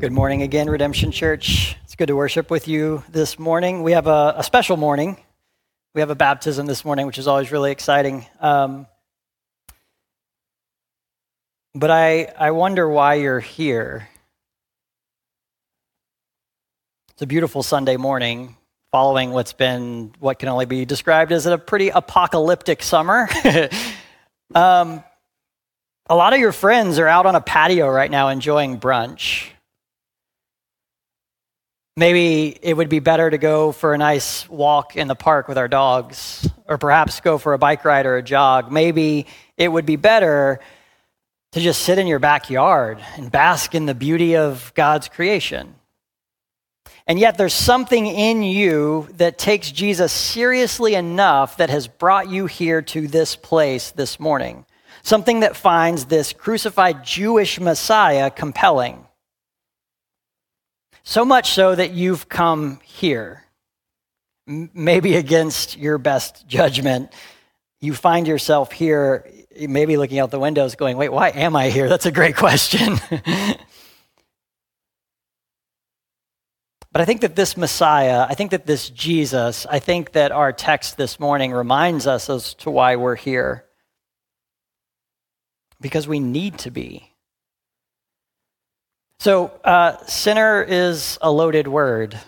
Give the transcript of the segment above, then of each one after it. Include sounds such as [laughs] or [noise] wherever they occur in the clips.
Good morning again, Redemption Church. It's good to worship with you this morning. We have a, a special morning. We have a baptism this morning, which is always really exciting. Um, but I, I wonder why you're here. It's a beautiful Sunday morning following what's been what can only be described as a pretty apocalyptic summer. [laughs] um, a lot of your friends are out on a patio right now enjoying brunch. Maybe it would be better to go for a nice walk in the park with our dogs, or perhaps go for a bike ride or a jog. Maybe it would be better to just sit in your backyard and bask in the beauty of God's creation. And yet, there's something in you that takes Jesus seriously enough that has brought you here to this place this morning. Something that finds this crucified Jewish Messiah compelling. So much so that you've come here, maybe against your best judgment. You find yourself here, maybe looking out the windows going, wait, why am I here? That's a great question. [laughs] But I think that this Messiah, I think that this Jesus, I think that our text this morning reminds us as to why we're here. Because we need to be. So, uh, sinner is a loaded word.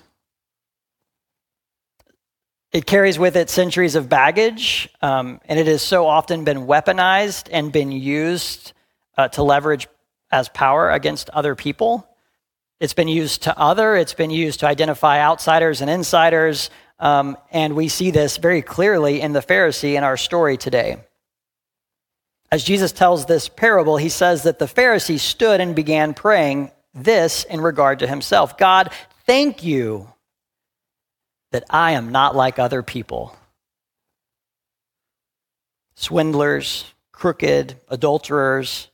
It carries with it centuries of baggage, um, and it has so often been weaponized and been used uh, to leverage as power against other people. It's been used to other, it's been used to identify outsiders and insiders, um, and we see this very clearly in the Pharisee in our story today. As Jesus tells this parable, he says that the Pharisee stood and began praying this in regard to himself God, thank you that I am not like other people. Swindlers, crooked, adulterers,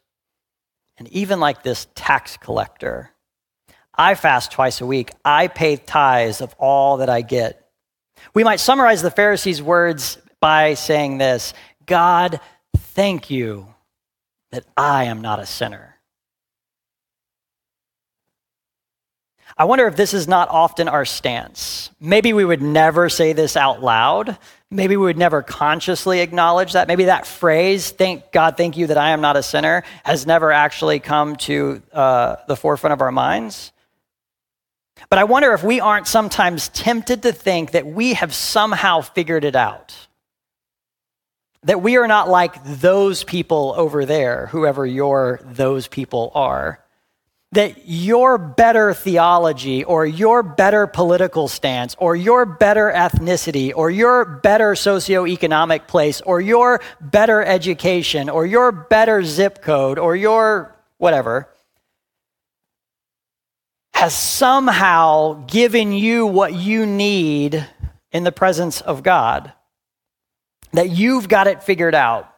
and even like this tax collector. I fast twice a week. I pay tithes of all that I get. We might summarize the Pharisees' words by saying this God, thank you that I am not a sinner. I wonder if this is not often our stance. Maybe we would never say this out loud. Maybe we would never consciously acknowledge that. Maybe that phrase, thank God, thank you that I am not a sinner, has never actually come to uh, the forefront of our minds. But I wonder if we aren't sometimes tempted to think that we have somehow figured it out. That we are not like those people over there, whoever your those people are that your better theology or your better political stance or your better ethnicity or your better socioeconomic place or your better education or your better zip code or your whatever has somehow given you what you need in the presence of God. That you've got it figured out.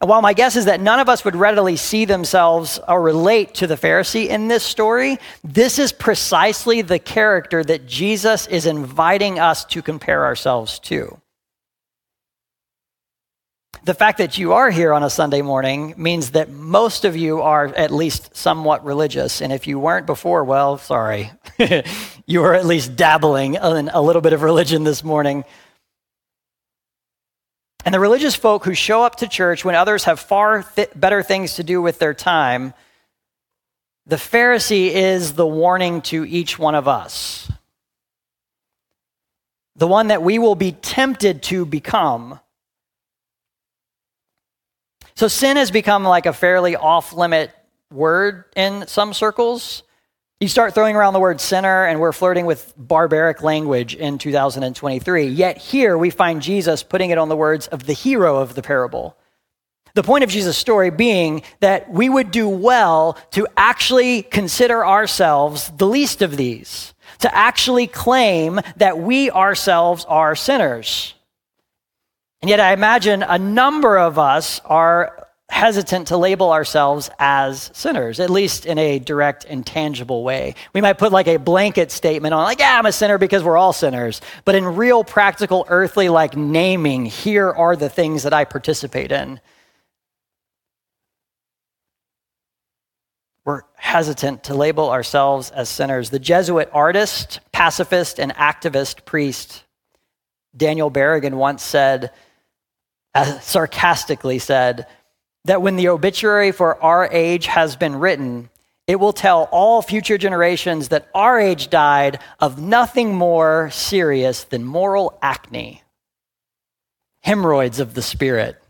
And while my guess is that none of us would readily see themselves or relate to the Pharisee in this story, this is precisely the character that Jesus is inviting us to compare ourselves to. The fact that you are here on a Sunday morning means that most of you are at least somewhat religious. And if you weren't before, well, sorry. [laughs] you are at least dabbling in a little bit of religion this morning. And the religious folk who show up to church when others have far th- better things to do with their time The Pharisee is the warning to each one of us. The one that we will be tempted to become. So sin has become like a fairly off limit word in some circles. You start throwing around the word sinner, and we're flirting with barbaric language in 2023. Yet here we find Jesus putting it on the words of the hero of the parable. The point of Jesus' story being that we would do well to actually consider ourselves the least of these, to actually claim that we ourselves are sinners. And yet, I imagine a number of us are hesitant to label ourselves as sinners, at least in a direct and tangible way. We might put like a blanket statement on, like, yeah, I'm a sinner because we're all sinners. But in real, practical, earthly, like naming, here are the things that I participate in. We're hesitant to label ourselves as sinners. The Jesuit artist, pacifist, and activist priest Daniel Berrigan once said, uh, sarcastically said, that when the obituary for our age has been written, it will tell all future generations that our age died of nothing more serious than moral acne, hemorrhoids of the spirit.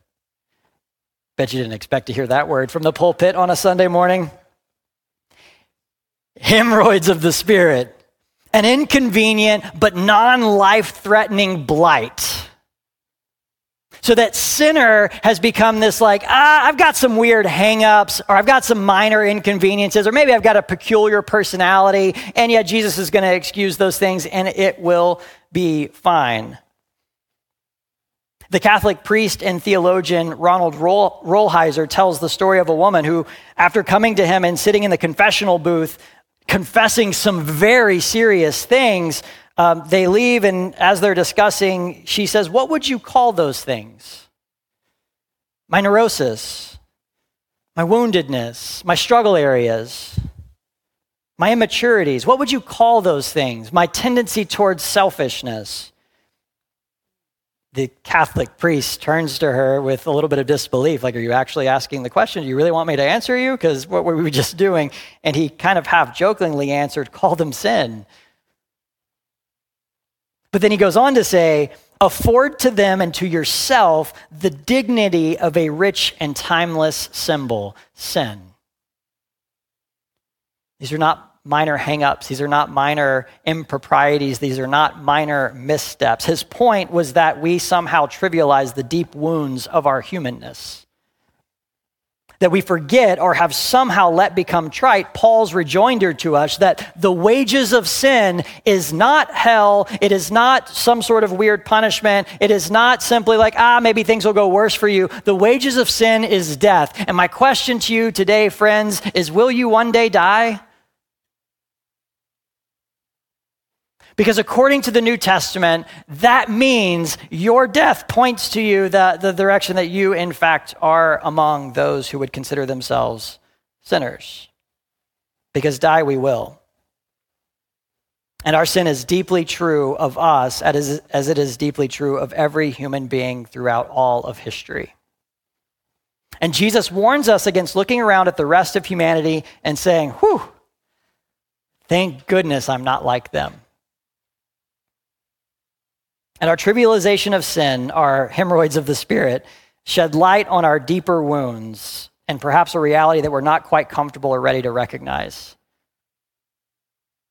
Bet you didn't expect to hear that word from the pulpit on a Sunday morning. Hemorrhoids of the spirit, an inconvenient but non life threatening blight so that sinner has become this like, ah, I've got some weird hangups, or I've got some minor inconveniences, or maybe I've got a peculiar personality, and yet Jesus is going to excuse those things and it will be fine. The Catholic priest and theologian Ronald Rolheiser tells the story of a woman who, after coming to him and sitting in the confessional booth, confessing some very serious things, um, they leave, and as they're discussing, she says, What would you call those things? My neurosis, my woundedness, my struggle areas, my immaturities. What would you call those things? My tendency towards selfishness. The Catholic priest turns to her with a little bit of disbelief, like, Are you actually asking the question? Do you really want me to answer you? Because what were we just doing? And he kind of half jokingly answered, Call them sin. But then he goes on to say, afford to them and to yourself the dignity of a rich and timeless symbol, sin. These are not minor hangups. These are not minor improprieties. These are not minor missteps. His point was that we somehow trivialize the deep wounds of our humanness that we forget or have somehow let become trite, Paul's rejoinder to us that the wages of sin is not hell. It is not some sort of weird punishment. It is not simply like, ah, maybe things will go worse for you. The wages of sin is death. And my question to you today, friends, is will you one day die? Because according to the New Testament, that means your death points to you the, the direction that you, in fact, are among those who would consider themselves sinners. Because die we will. And our sin is deeply true of us as, as it is deeply true of every human being throughout all of history. And Jesus warns us against looking around at the rest of humanity and saying, whew, thank goodness I'm not like them. And our trivialization of sin, our hemorrhoids of the Spirit, shed light on our deeper wounds and perhaps a reality that we're not quite comfortable or ready to recognize,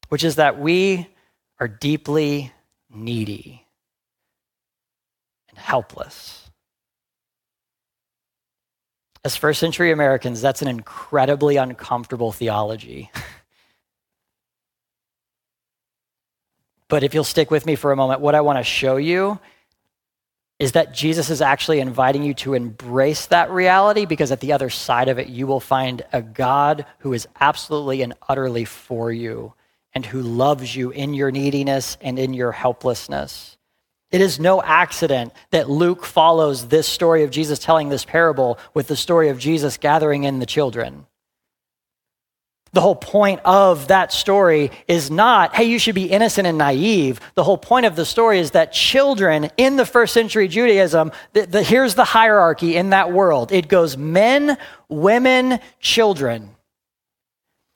which is that we are deeply needy and helpless. As first century Americans, that's an incredibly uncomfortable theology. [laughs] But if you'll stick with me for a moment, what I want to show you is that Jesus is actually inviting you to embrace that reality because at the other side of it, you will find a God who is absolutely and utterly for you and who loves you in your neediness and in your helplessness. It is no accident that Luke follows this story of Jesus telling this parable with the story of Jesus gathering in the children. The whole point of that story is not, hey, you should be innocent and naive. The whole point of the story is that children in the first century Judaism, the, the, here's the hierarchy in that world it goes men, women, children.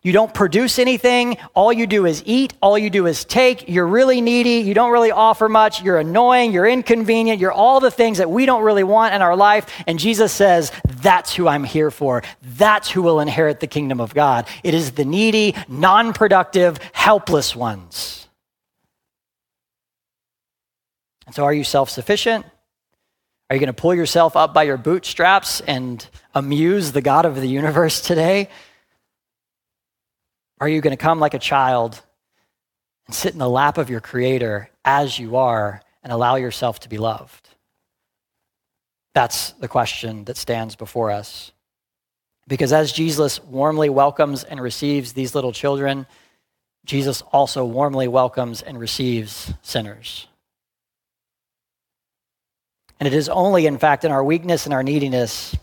You don't produce anything. All you do is eat. All you do is take. You're really needy. You don't really offer much. You're annoying. You're inconvenient. You're all the things that we don't really want in our life. And Jesus says, That's who I'm here for. That's who will inherit the kingdom of God. It is the needy, non productive, helpless ones. And so, are you self sufficient? Are you going to pull yourself up by your bootstraps and amuse the God of the universe today? Are you going to come like a child and sit in the lap of your Creator as you are and allow yourself to be loved? That's the question that stands before us. Because as Jesus warmly welcomes and receives these little children, Jesus also warmly welcomes and receives sinners. And it is only, in fact, in our weakness and our neediness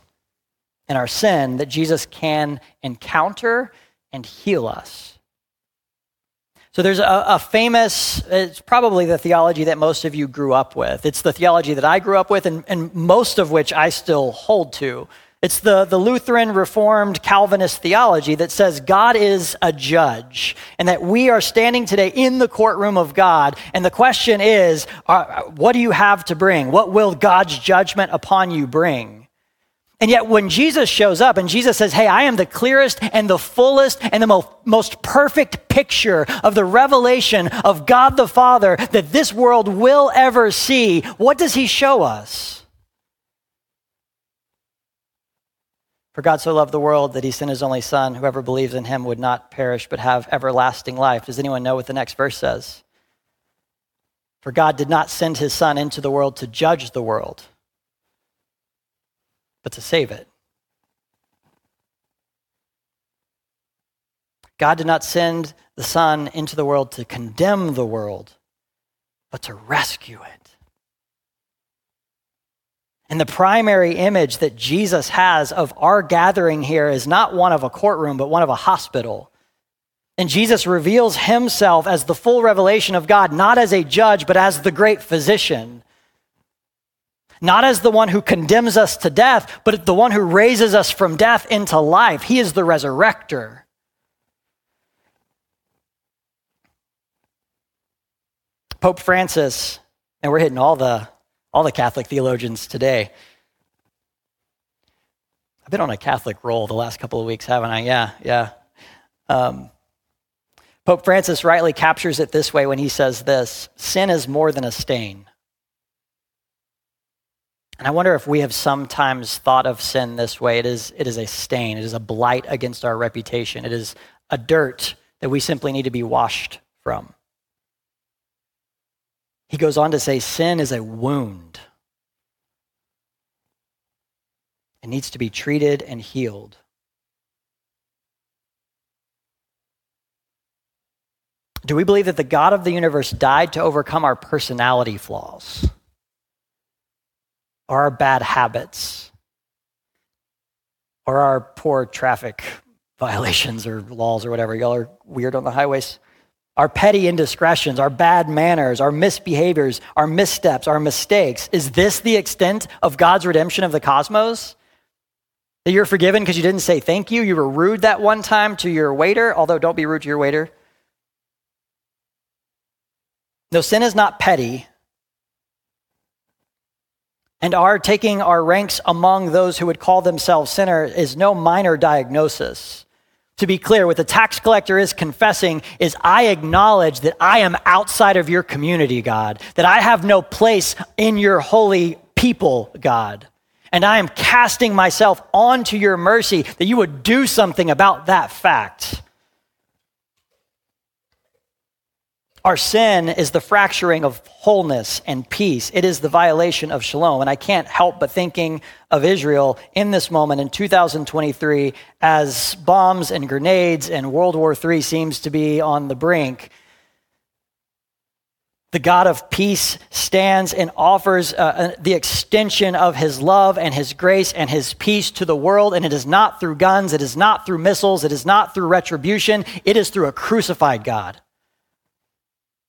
and our sin that Jesus can encounter and heal us. So there's a, a, famous, it's probably the theology that most of you grew up with. It's the theology that I grew up with, and, and most of which I still hold to. It's the, the Lutheran Reformed Calvinist theology that says God is a judge and that we are standing today in the courtroom of God. And the question is, uh, what do you have to bring? What will God's judgment upon you bring? And yet, when Jesus shows up and Jesus says, Hey, I am the clearest and the fullest and the mo- most perfect picture of the revelation of God the Father that this world will ever see, what does he show us? For God so loved the world that he sent his only Son. Whoever believes in him would not perish but have everlasting life. Does anyone know what the next verse says? For God did not send his Son into the world to judge the world but to save it. God did not send the Son into the world to condemn the world, but to rescue it. And the primary image that Jesus has of our gathering here is not one of a courtroom, but one of a hospital. And Jesus reveals himself as the full revelation of God, not as a judge, but as the great physician not as the one who condemns us to death, but the one who raises us from death into life. He is the resurrector. Pope Francis, and we're hitting all the, all the Catholic theologians today. I've been on a Catholic roll the last couple of weeks, haven't I? Yeah, yeah. Um, Pope Francis rightly captures it this way when he says this sin is more than a stain. And I wonder if we have sometimes thought of sin this way. It is, it is a stain, it is a blight against our reputation, it is a dirt that we simply need to be washed from. He goes on to say sin is a wound. It needs to be treated and healed. Do we believe that the God of the universe died to overcome our personality flaws? Or our bad habits or our poor traffic [laughs] violations or laws or whatever. Y'all are weird on the highways. Our petty indiscretions, our bad manners, our misbehaviors, our missteps, our mistakes. Is this the extent of God's redemption of the cosmos? That you're forgiven because you didn't say thank you? You were rude that one time to your waiter, although don't be rude to your waiter. No, sin is not petty, and our taking our ranks among those who would call themselves sinner is no minor diagnosis. To be clear, what the tax collector is confessing is I acknowledge that I am outside of your community, God, that I have no place in your holy people, God. And I am casting myself onto your mercy that you would do something about that fact. Our sin is the fracturing of wholeness and peace. It is the violation of shalom. And I can't help but thinking of Israel in this moment in 2023 as bombs and grenades and World War III seems to be on the brink. The God of peace stands and offers uh, uh the extension of his love and his grace and his peace to the world. And it is not through guns, it is not through missiles, it is not through retribution, it is through a crucified God.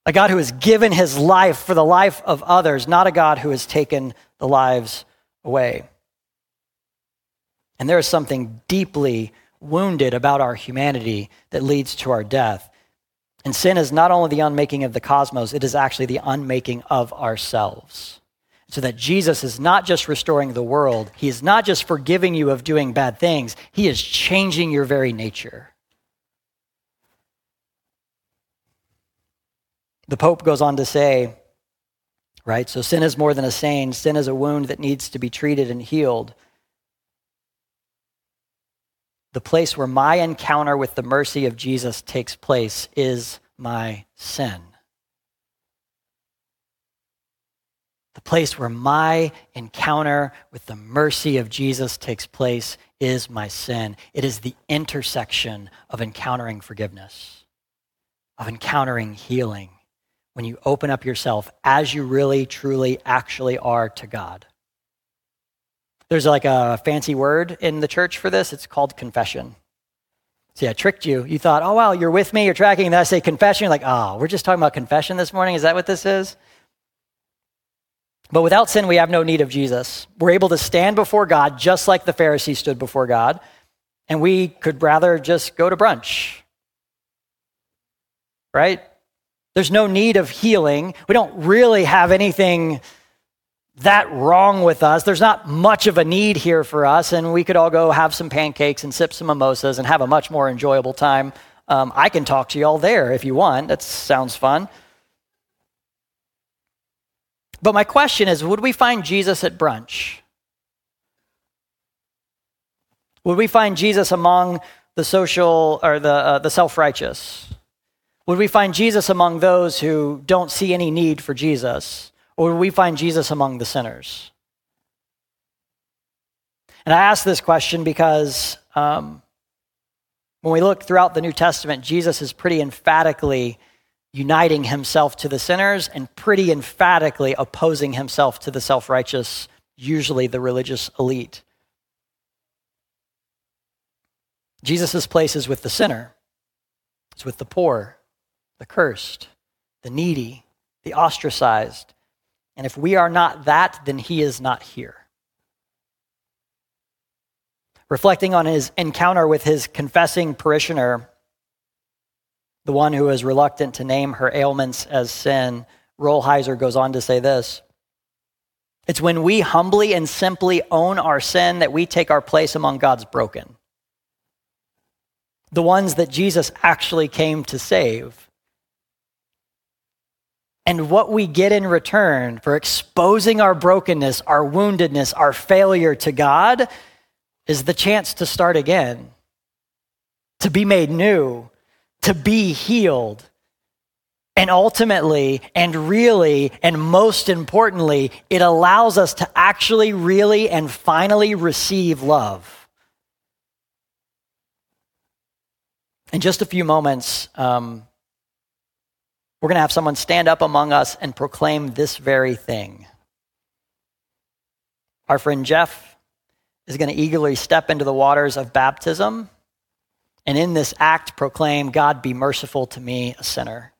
A God who has given his life for the life of others, not a God who has taken the lives away. And there is something deeply wounded about our humanity that leads to our death. And sin is not only the unmaking of the cosmos, it is actually the unmaking of ourselves. So that Jesus is not just restoring the world, He is not just forgiving you of doing bad things, He is changing your very nature. The Pope goes on to say, right? So sin is more than a stain, sin is a wound that needs to be treated and healed. The place where my encounter with the mercy of Jesus takes place is my sin. The place where my encounter with the mercy of Jesus takes place is my sin. It is the intersection of encountering forgiveness, of encountering healing, when you open up yourself as you really, truly, actually are to God. There's like a fancy word in the church for this. It's called confession. See, I tricked you. You thought, oh, wow, you're with me, you're tracking. And then I say confession. You're like, oh, we're just talking about confession this morning. Is that what this is? But without sin, we have no need of Jesus. We're able to stand before God just like the Pharisees stood before God. And we could rather just go to brunch. Right? There's no need of healing. We don't really have anything that wrong with us. There's not much of a need here for us, and we could all go have some pancakes and sip some mimosas and have a much more enjoyable time. Um, I can talk to you all there if you want. That sounds fun. But my question is would we find Jesus at brunch? Would we find Jesus among the social or the, uh, the self righteous? Would we find Jesus among those who don't see any need for Jesus? Or would we find Jesus among the sinners? And I ask this question because um, when we look throughout the New Testament, Jesus is pretty emphatically uniting himself to the sinners and pretty emphatically opposing himself to the self righteous, usually the religious elite. Jesus' place is with the sinner, it's with the poor, the cursed, the needy, the ostracized. And if we are not that, then he is not here. Reflecting on his encounter with his confessing parishioner, the one who is reluctant to name her ailments as sin, Rolheiser goes on to say this It's when we humbly and simply own our sin that we take our place among God's broken. The ones that Jesus actually came to save. And what we get in return for exposing our brokenness, our woundedness, our failure to God is the chance to start again, to be made new, to be healed. And ultimately, and really, and most importantly, it allows us to actually, really, and finally receive love. In just a few moments, um, we're going to have someone stand up among us and proclaim this very thing. Our friend Jeff is going to eagerly step into the waters of baptism and in this act proclaim, God be merciful to me, a sinner.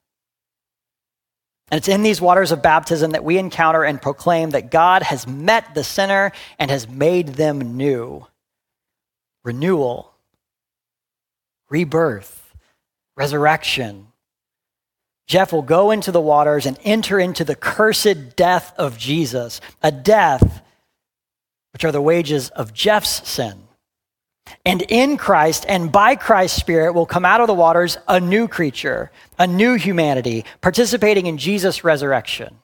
And it's in these waters of baptism that we encounter and proclaim that God has met the sinner and has made them new. Renewal, rebirth, resurrection, Jeff will go into the waters and enter into the cursed death of Jesus, a death which are the wages of Jeff's sin. And in Christ and by Christ's Spirit will come out of the waters a new creature, a new humanity, participating in Jesus' resurrection.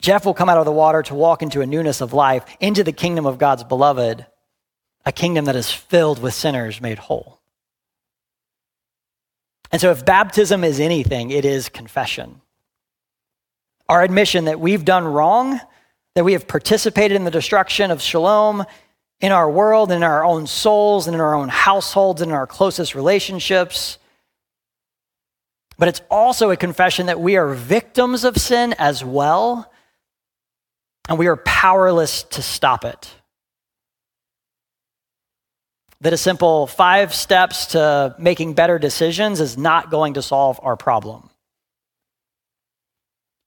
Jeff will come out of the water to walk into a newness of life, into the kingdom of God's beloved, a kingdom that is filled with sinners made whole. And so, if baptism is anything, it is confession. Our admission that we've done wrong, that we have participated in the destruction of shalom in our world, in our own souls, and in our own households, and in our closest relationships. But it's also a confession that we are victims of sin as well, and we are powerless to stop it that a simple five steps to making better decisions is not going to solve our problem.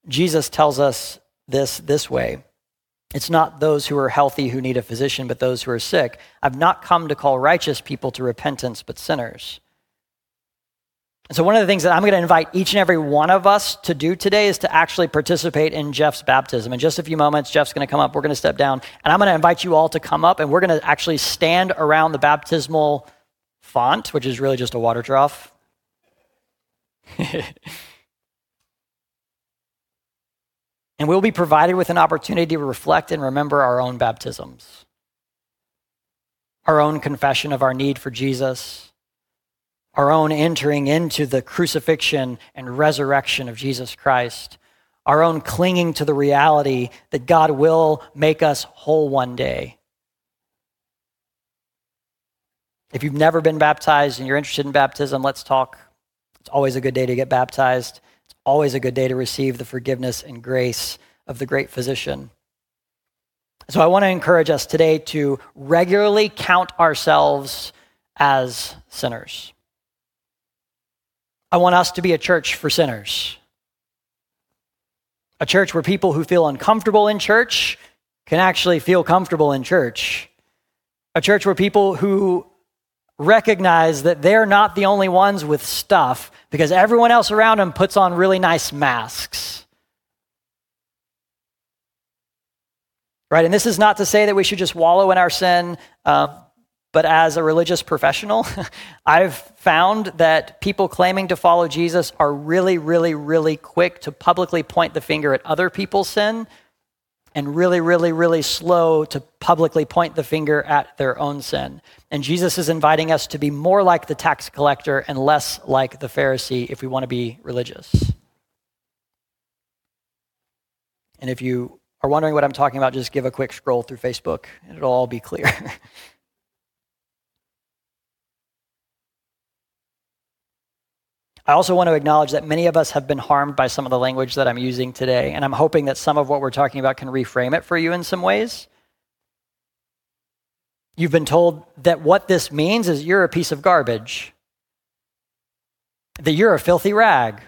Jesus tells us this this way It's not those who are healthy who need a physician, but those who are sick. I've not come to call righteous people to repentance, but sinners. And so, one of the things that I'm going to invite each and every one of us to do today is to actually participate in Jeff's baptism. In just a few moments, Jeff's going to come up. We're going to step down. And I'm going to invite you all to come up, and we're going to actually stand around the baptismal font, which is really just a water trough. [laughs] And we'll be provided with an opportunity to reflect and remember our own baptisms, our own confession of our need for Jesus, our own entering into the crucifixion and resurrection of Jesus Christ, our own clinging to the reality that God will make us whole one day. If you've never been baptized and you're interested in baptism, let's talk. It's always a good day to get baptized It's always a good day to receive the forgiveness and grace of the great physician. So I want to encourage us today to regularly count ourselves as sinners. I want us to be a church for sinners. A church where people who feel uncomfortable in church can actually feel comfortable in church. A church where people who recognize that they're not the only ones with stuff because everyone else around them puts on really nice masks. Right? And this is not to say that we should just wallow in our sin, uh, but as a religious professional, [laughs] I've found that people claiming to follow Jesus are really, really, really quick to publicly point the finger at other people's sin and really, really, really slow to publicly point the finger at their own sin. And Jesus is inviting us to be more like the tax collector and less like the Pharisee if we want to be religious. And if you are wondering what I'm talking about, just give a quick scroll through Facebook and it'll all be clear. [laughs] I also want to acknowledge that many of us have been harmed by some of the language that I'm using today, and I'm hoping that some of what we're talking about can reframe it for you in some ways. You've been told that what this means is you're a piece of garbage, that you're a filthy rag.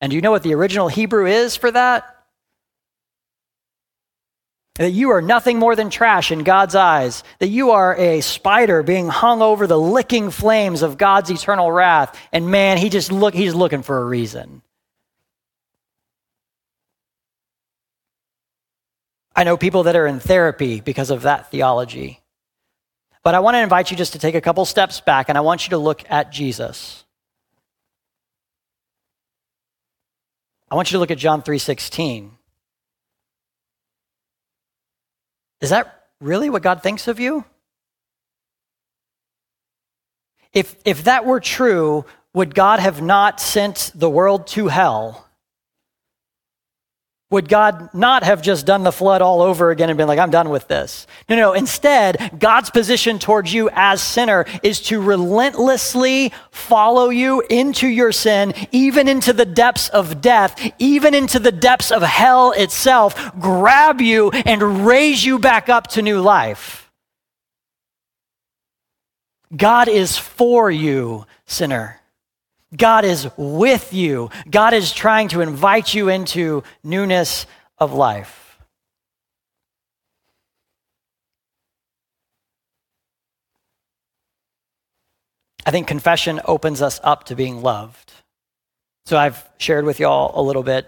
And do you know what the original Hebrew is for that? That you are nothing more than trash in God's eyes, that you are a spider being hung over the licking flames of God's eternal wrath, and man, he just look he's looking for a reason. I know people that are in therapy because of that theology. But I want to invite you just to take a couple steps back and I want you to look at Jesus. I want you to look at John 3:16. Is that really what God thinks of you? If, if that were true, would God have not sent the world to hell? Would God not have just done the flood all over again and been like, I'm done with this? No, no. Instead, God's position towards you as sinner is to relentlessly follow you into your sin, even into the depths of death, even into the depths of hell itself, grab you and raise you back up to new life. God is for you, sinner. God is with you. God is trying to invite you into newness of life. I think confession opens us up to being loved. So I've shared with y'all a little bit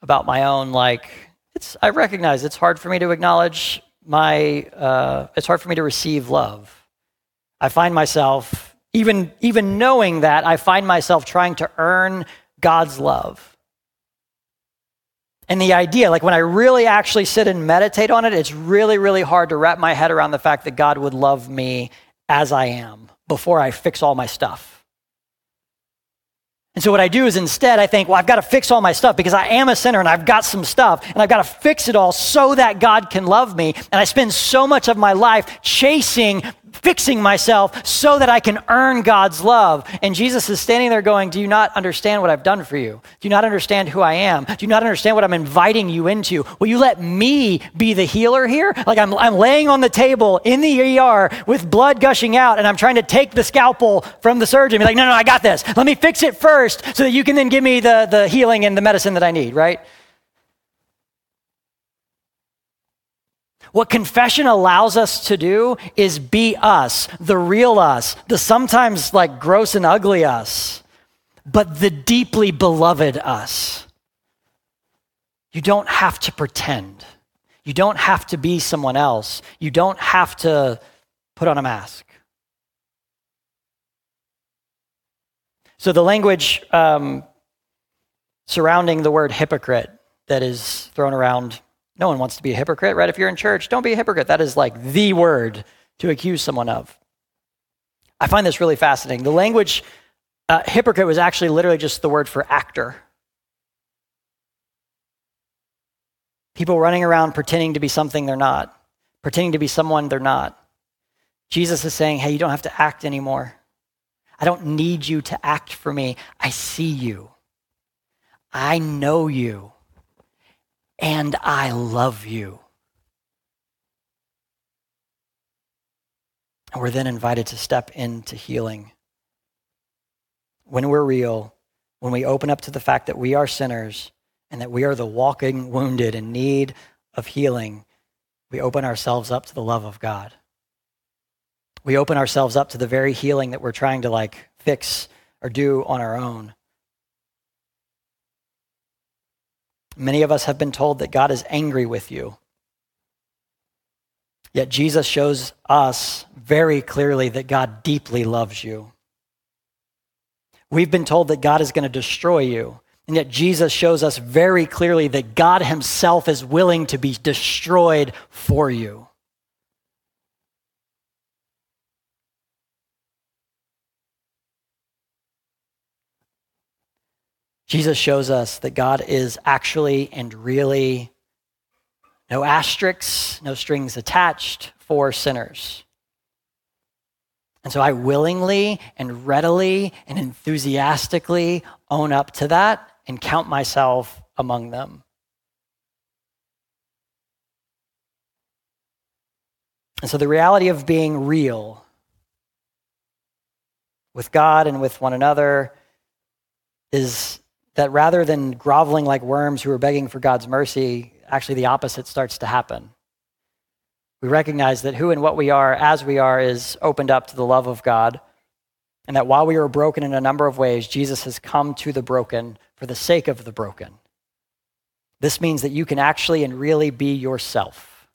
about my own like it's I recognize it's hard for me to acknowledge my uh, it's hard for me to receive love. I find myself even, even knowing that, I find myself trying to earn God's love. And the idea, like when I really actually sit and meditate on it, it's really, really hard to wrap my head around the fact that God would love me as I am before I fix all my stuff. And so what I do is instead I think, well, I've got to fix all my stuff because I am a sinner and I've got some stuff and I've got to fix it all so that God can love me. And I spend so much of my life chasing fixing myself so that I can earn God's love. And Jesus is standing there going, Do you not understand what I've done for you? Do you not understand who I am? Do you not understand what I'm inviting you into? Will you let me be the healer here? Like I'm, I'm laying on the table in the ER with blood gushing out, and I'm trying to take the scalpel from the surgeon. Be like, No, no, I got this. Let me fix it first so that you can then give me the, the healing and the medicine that I need, right? What confession allows us to do is be us, the real us, the sometimes like gross and ugly us, but the deeply beloved us. You don't have to pretend. You don't have to be someone else. You don't have to put on a mask. So, the language um, surrounding the word hypocrite that is thrown around no one wants to be a hypocrite, right? If you're in church, don't be a hypocrite. That is like the word to accuse someone of. I find this really fascinating. The language uh, hypocrite was actually literally just the word for actor. People running around pretending to be something they're not, pretending to be someone they're not. Jesus is saying, hey, you don't have to act anymore. I don't need you to act for me. I see you. I know you and I love you. And we're then invited to step into healing. When we're real, when we open up to the fact that we are sinners and that we are the walking wounded in need of healing, we open ourselves up to the love of God. We open ourselves up to the very healing that we're trying to like fix or do on our own. Many of us have been told that God is angry with you. Yet Jesus shows us very clearly that God deeply loves you. We've been told that God is going to destroy you. And yet Jesus shows us very clearly that God himself is willing to be destroyed for you. Jesus shows us that God is actually and really no asterisks, no strings attached for sinners. And so I willingly and readily and enthusiastically own up to that and count myself among them. And so the reality of being real with God and with one another is that rather than groveling like worms who are begging for God's mercy, actually the opposite starts to happen. We recognize that who and what we are as we are is opened up to the love of God, and that while we are broken in a number of ways, Jesus has come to the broken for the sake of the broken. This means that you can actually and really be yourself.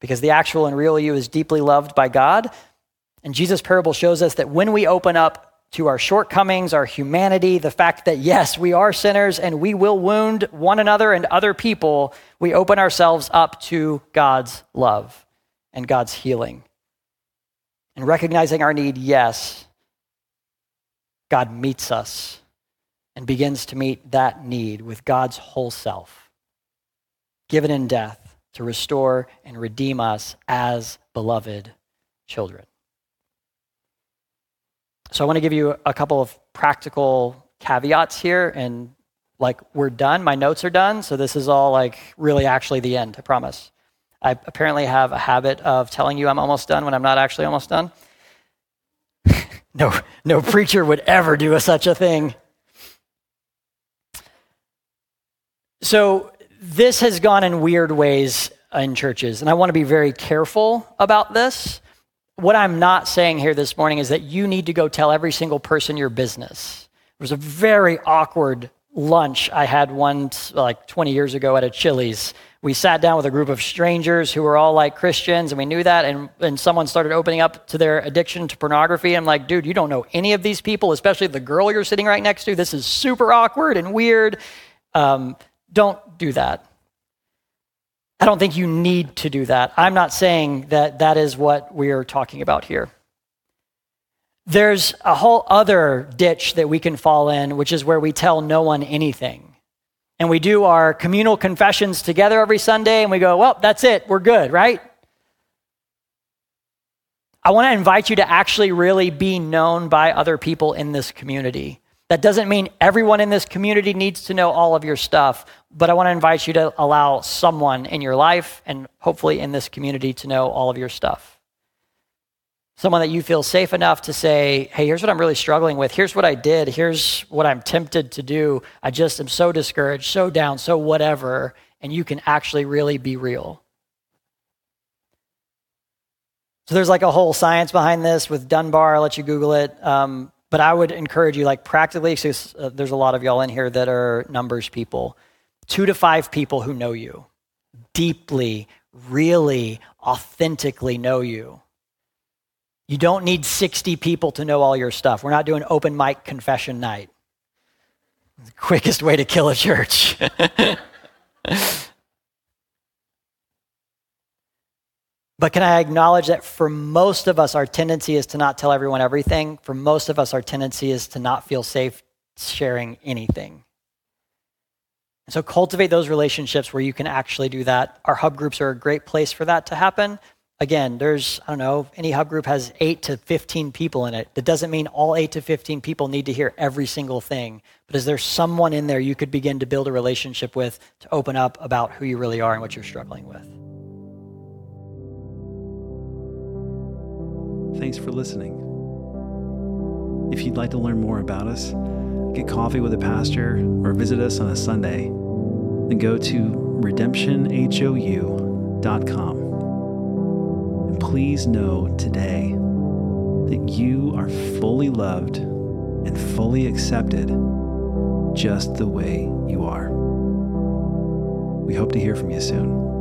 Because the actual and real you is deeply loved by God. And Jesus' parable shows us that when we open up to our shortcomings, our humanity, the fact that, yes, we are sinners and we will wound one another and other people, we open ourselves up to God's love and God's healing. And recognizing our need, yes, God meets us and begins to meet that need with God's whole self, given in death to restore and redeem us as beloved children. So I want to give you a couple of practical caveats here and like we're done. My notes are done. So this is all like really actually the end, I promise. I apparently have a habit of telling you I'm almost done when I'm not actually almost done. [laughs] no, no preacher would ever do a, such a thing. So this has gone in weird ways in churches, and I want to be very careful about this what I'm not saying here this morning is that you need to go tell every single person your business. It was a very awkward lunch I had once, like 20 years ago at a Chili's. We sat down with a group of strangers who were all like Christians, and we knew that. And, and someone started opening up to their addiction to pornography. I'm like, dude, you don't know any of these people, especially the girl you're sitting right next to. This is super awkward and weird. Um, don't do that. I don't think you need to do that. I'm not saying that that is what we're talking about here. There's a whole other ditch that we can fall in, which is where we tell no one anything. And we do our communal confessions together every Sunday and we go, well, that's it, we're good, right? I want to invite you to actually really be known by other people in this community. That doesn't mean everyone in this community needs to know all of your stuff, but I want to invite you to allow someone in your life and hopefully in this community to know all of your stuff. Someone that you feel safe enough to say, hey, here's what I'm really struggling with. Here's what I did. Here's what I'm tempted to do. I just am so discouraged, so down, so whatever. and you can actually really be real. So there's like a whole science behind this with Dunbar. I'll let you Google it. Um, but I would encourage you, like practically, because uh, there's a lot of y'all in here that are numbers people, two to five people who know you, deeply, really, authentically know you. You don't need 60 people to know all your stuff. We're not doing open mic confession night. The quickest way to kill a church. [laughs] But can I acknowledge that for most of us, our tendency is to not tell everyone everything? For most of us, our tendency is to not feel safe sharing anything. So cultivate those relationships where you can actually do that. Our hub groups are a great place for that to happen. Again, there's, I don't know, any hub group has eight to 15 people in it. That doesn't mean all eight to 15 people need to hear every single thing. But is there someone in there you could begin to build a relationship with to open up about who you really are and what you're struggling with? Thanks for listening. If you'd like to learn more about us, get coffee with a pastor, or visit us on a Sunday, then go to redemptionhou.com. And please know today that you are fully loved and fully accepted just the way you are. We hope to hear from you soon.